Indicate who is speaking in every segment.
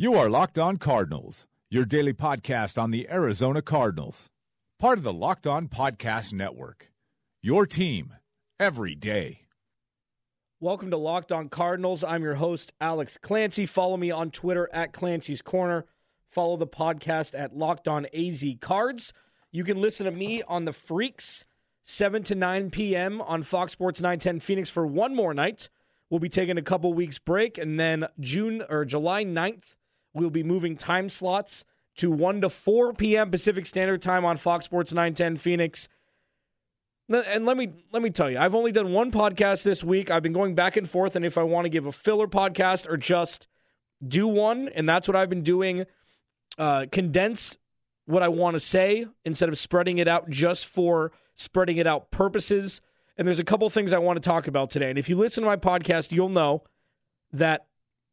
Speaker 1: You are Locked On Cardinals, your daily podcast on the Arizona Cardinals. Part of the Locked On Podcast Network. Your team every day.
Speaker 2: Welcome to Locked On Cardinals. I'm your host, Alex Clancy. Follow me on Twitter at Clancy's Corner. Follow the podcast at Locked On AZ Cards. You can listen to me on the Freaks, 7 to 9 p.m. on Fox Sports 910 Phoenix for one more night. We'll be taking a couple weeks break, and then June or July 9th, we'll be moving time slots to 1 to 4 p.m. Pacific Standard Time on Fox Sports 910 Phoenix. And let me let me tell you, I've only done one podcast this week. I've been going back and forth, and if I want to give a filler podcast or just do one, and that's what I've been doing. Uh, condense what I want to say instead of spreading it out just for spreading it out purposes. And there's a couple things I want to talk about today. And if you listen to my podcast, you'll know that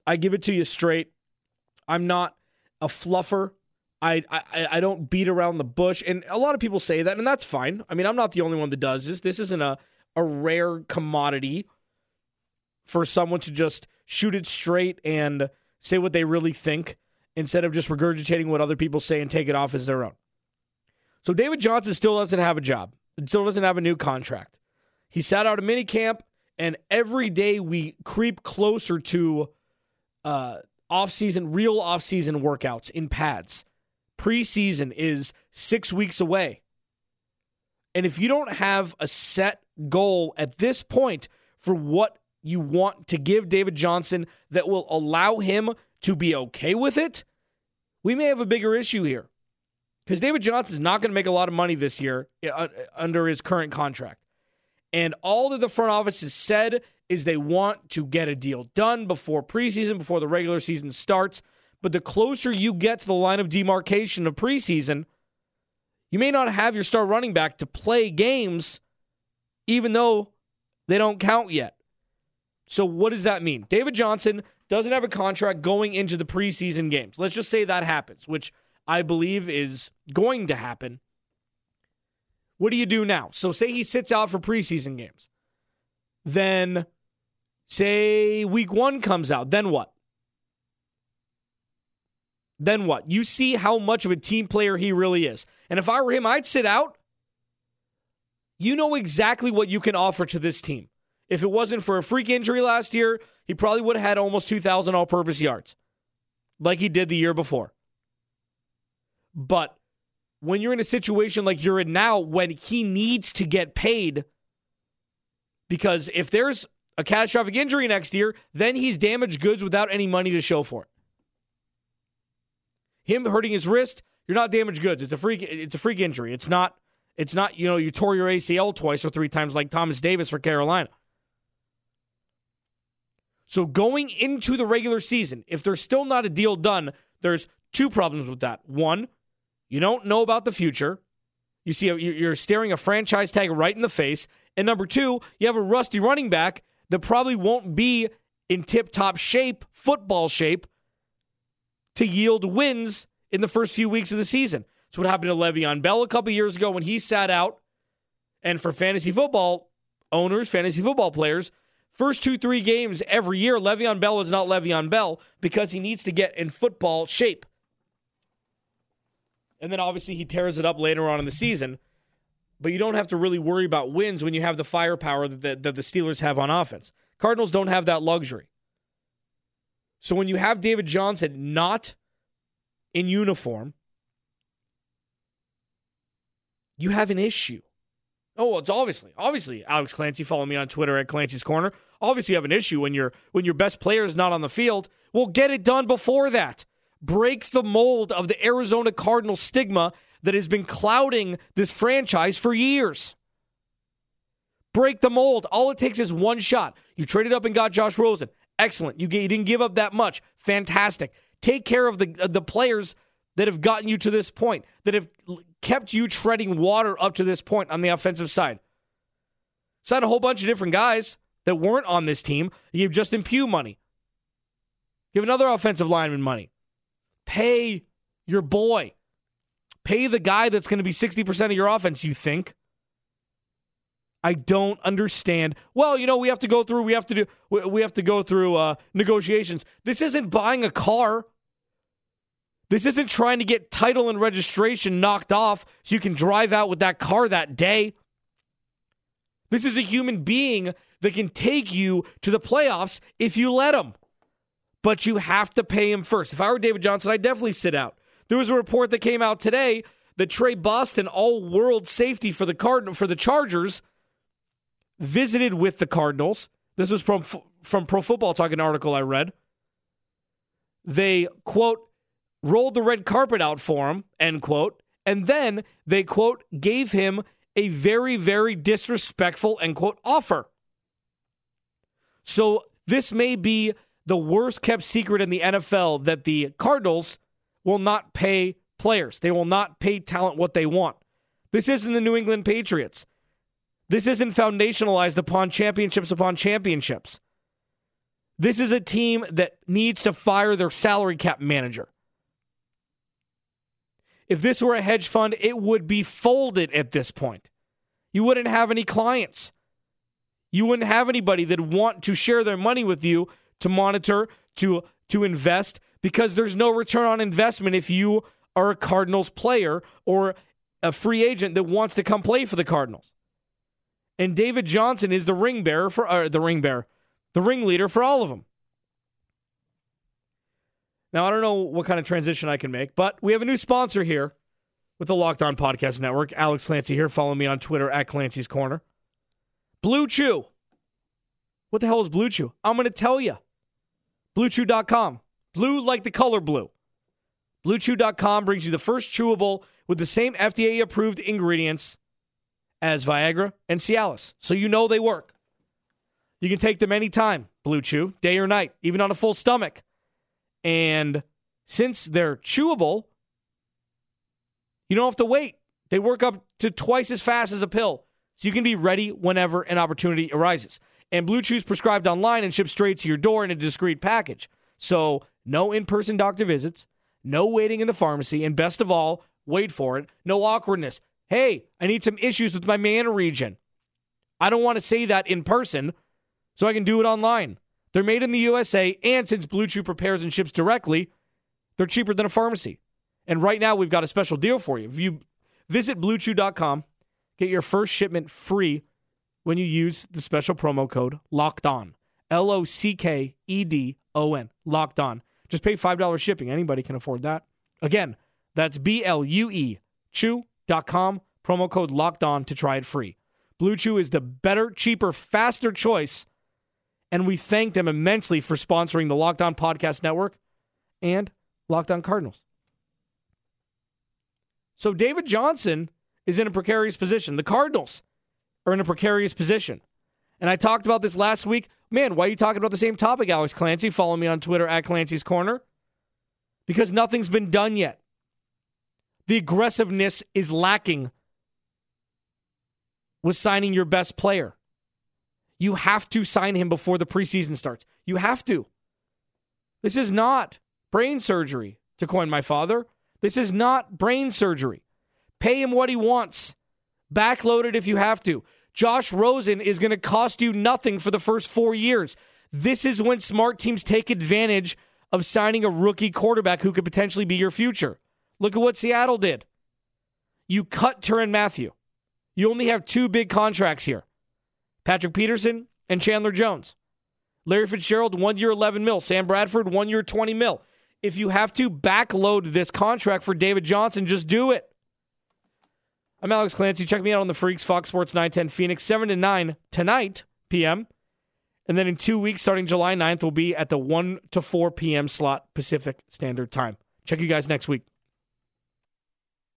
Speaker 2: I give it to you straight. I'm not a fluffer. I, I I don't beat around the bush, and a lot of people say that, and that's fine. I mean, I'm not the only one that does this. This isn't a a rare commodity for someone to just shoot it straight and say what they really think instead of just regurgitating what other people say and take it off as their own. So David Johnson still doesn't have a job. Still doesn't have a new contract. He sat out a mini camp, and every day we creep closer to uh, off-season, real off-season workouts in pads. Preseason is six weeks away. And if you don't have a set goal at this point for what you want to give David Johnson that will allow him to be okay with it, we may have a bigger issue here. Because David Johnson is not going to make a lot of money this year uh, under his current contract. And all that the front office has said is they want to get a deal done before preseason, before the regular season starts. But the closer you get to the line of demarcation of preseason, you may not have your star running back to play games, even though they don't count yet. So, what does that mean? David Johnson doesn't have a contract going into the preseason games. Let's just say that happens, which I believe is going to happen. What do you do now? So, say he sits out for preseason games. Then, say week one comes out. Then what? Then what? You see how much of a team player he really is. And if I were him, I'd sit out. You know exactly what you can offer to this team. If it wasn't for a freak injury last year, he probably would have had almost 2,000 all purpose yards like he did the year before. But when you're in a situation like you're in now, when he needs to get paid, because if there's a catastrophic injury next year, then he's damaged goods without any money to show for it. Him hurting his wrist, you're not damaged goods. It's a freak. It's a freak injury. It's not. It's not. You know, you tore your ACL twice or three times like Thomas Davis for Carolina. So going into the regular season, if there's still not a deal done, there's two problems with that. One, you don't know about the future. You see, you're staring a franchise tag right in the face. And number two, you have a rusty running back that probably won't be in tip top shape, football shape, to yield wins in the first few weeks of the season. That's what happened to Le'Veon Bell a couple years ago when he sat out. And for fantasy football owners, fantasy football players, First two, three games every year, Le'Veon Bell is not Le'Veon Bell because he needs to get in football shape. And then obviously he tears it up later on in the season. But you don't have to really worry about wins when you have the firepower that the, that the Steelers have on offense. Cardinals don't have that luxury. So when you have David Johnson not in uniform, you have an issue. Oh, well, it's obviously, obviously, Alex Clancy. Follow me on Twitter at Clancy's Corner. Obviously, you have an issue when your when your best player is not on the field. Well, get it done before that. Break the mold of the Arizona Cardinal stigma that has been clouding this franchise for years. Break the mold. All it takes is one shot. You traded up and got Josh Rosen. Excellent. You, get, you didn't give up that much. Fantastic. Take care of the uh, the players that have gotten you to this point, that have kept you treading water up to this point on the offensive side. Signed a whole bunch of different guys that weren't on this team. You give Justin Pugh money. Give another offensive lineman money. Pay your boy. Pay the guy that's going to be 60% of your offense, you think. I don't understand. Well, you know, we have to go through we have to do we have to go through uh, negotiations. This isn't buying a car. This isn't trying to get title and registration knocked off so you can drive out with that car that day. This is a human being that can take you to the playoffs if you let him. But you have to pay him first. If I were David Johnson, I'd definitely sit out. There was a report that came out today that Tre Boston, all world safety for the Card for the Chargers, visited with the Cardinals. This was from from Pro Football Talk, an article I read. They quote rolled the red carpet out for him, end quote, and then they quote gave him a very very disrespectful end quote offer. So this may be the worst kept secret in the NFL that the Cardinals will not pay players. They will not pay talent what they want. This isn't the New England Patriots. This isn't foundationalized upon championships upon championships. This is a team that needs to fire their salary cap manager. If this were a hedge fund, it would be folded at this point. You wouldn't have any clients. You wouldn't have anybody that want to share their money with you to monitor, to to invest because there's no return on investment if you are a Cardinals player or a free agent that wants to come play for the Cardinals. And David Johnson is the ring bearer for uh, the ring bearer, the ringleader for all of them. Now I don't know what kind of transition I can make, but we have a new sponsor here with the Locked On Podcast Network. Alex Clancy here. Follow me on Twitter at Clancy's Corner. Blue Chew. What the hell is Blue Chew? I'm going to tell you. BlueChew.com. Blue like the color blue. BlueChew.com brings you the first chewable with the same FDA approved ingredients as Viagra and Cialis, so you know they work. You can take them anytime, Blue Chew, day or night, even on a full stomach. And since they're chewable, you don't have to wait. They work up to twice as fast as a pill, so you can be ready whenever an opportunity arises. And Blue Chew's prescribed online and shipped straight to your door in a discreet package. So, no in person doctor visits, no waiting in the pharmacy, and best of all, wait for it, no awkwardness. Hey, I need some issues with my mana region. I don't want to say that in person, so I can do it online. They're made in the USA, and since Blue Chew prepares and ships directly, they're cheaper than a pharmacy. And right now, we've got a special deal for you. If you visit bluechew.com, get your first shipment free when you use the special promo code locked on. L O C K E D O N. Locked on. Just pay $5 shipping. Anybody can afford that. Again, that's B L U E chew.com. Promo code locked on to try it free. Blue Chew is the better, cheaper, faster choice. And we thank them immensely for sponsoring the Locked On Podcast Network and Locked On Cardinals. So David Johnson is in a precarious position. The Cardinals are in a precarious position. And I talked about this last week. Man, why are you talking about the same topic, Alex Clancy? Follow me on Twitter at Clancy's Corner. Because nothing's been done yet. The aggressiveness is lacking with signing your best player. You have to sign him before the preseason starts. You have to. This is not brain surgery, to coin my father. This is not brain surgery. Pay him what he wants. Backload it if you have to. Josh Rosen is going to cost you nothing for the first four years. This is when smart teams take advantage of signing a rookie quarterback who could potentially be your future. Look at what Seattle did. You cut Tyrann Mathieu. You only have two big contracts here Patrick Peterson and Chandler Jones. Larry Fitzgerald, one year, 11 mil. Sam Bradford, one year, 20 mil. If you have to backload this contract for David Johnson, just do it. I'm Alex Clancy. Check me out on the Freaks, Fox Sports 910 Phoenix, 7 to 9 tonight, p.m. And then in two weeks, starting July 9th, we'll be at the 1 to 4 p.m. slot Pacific Standard Time. Check you guys next week.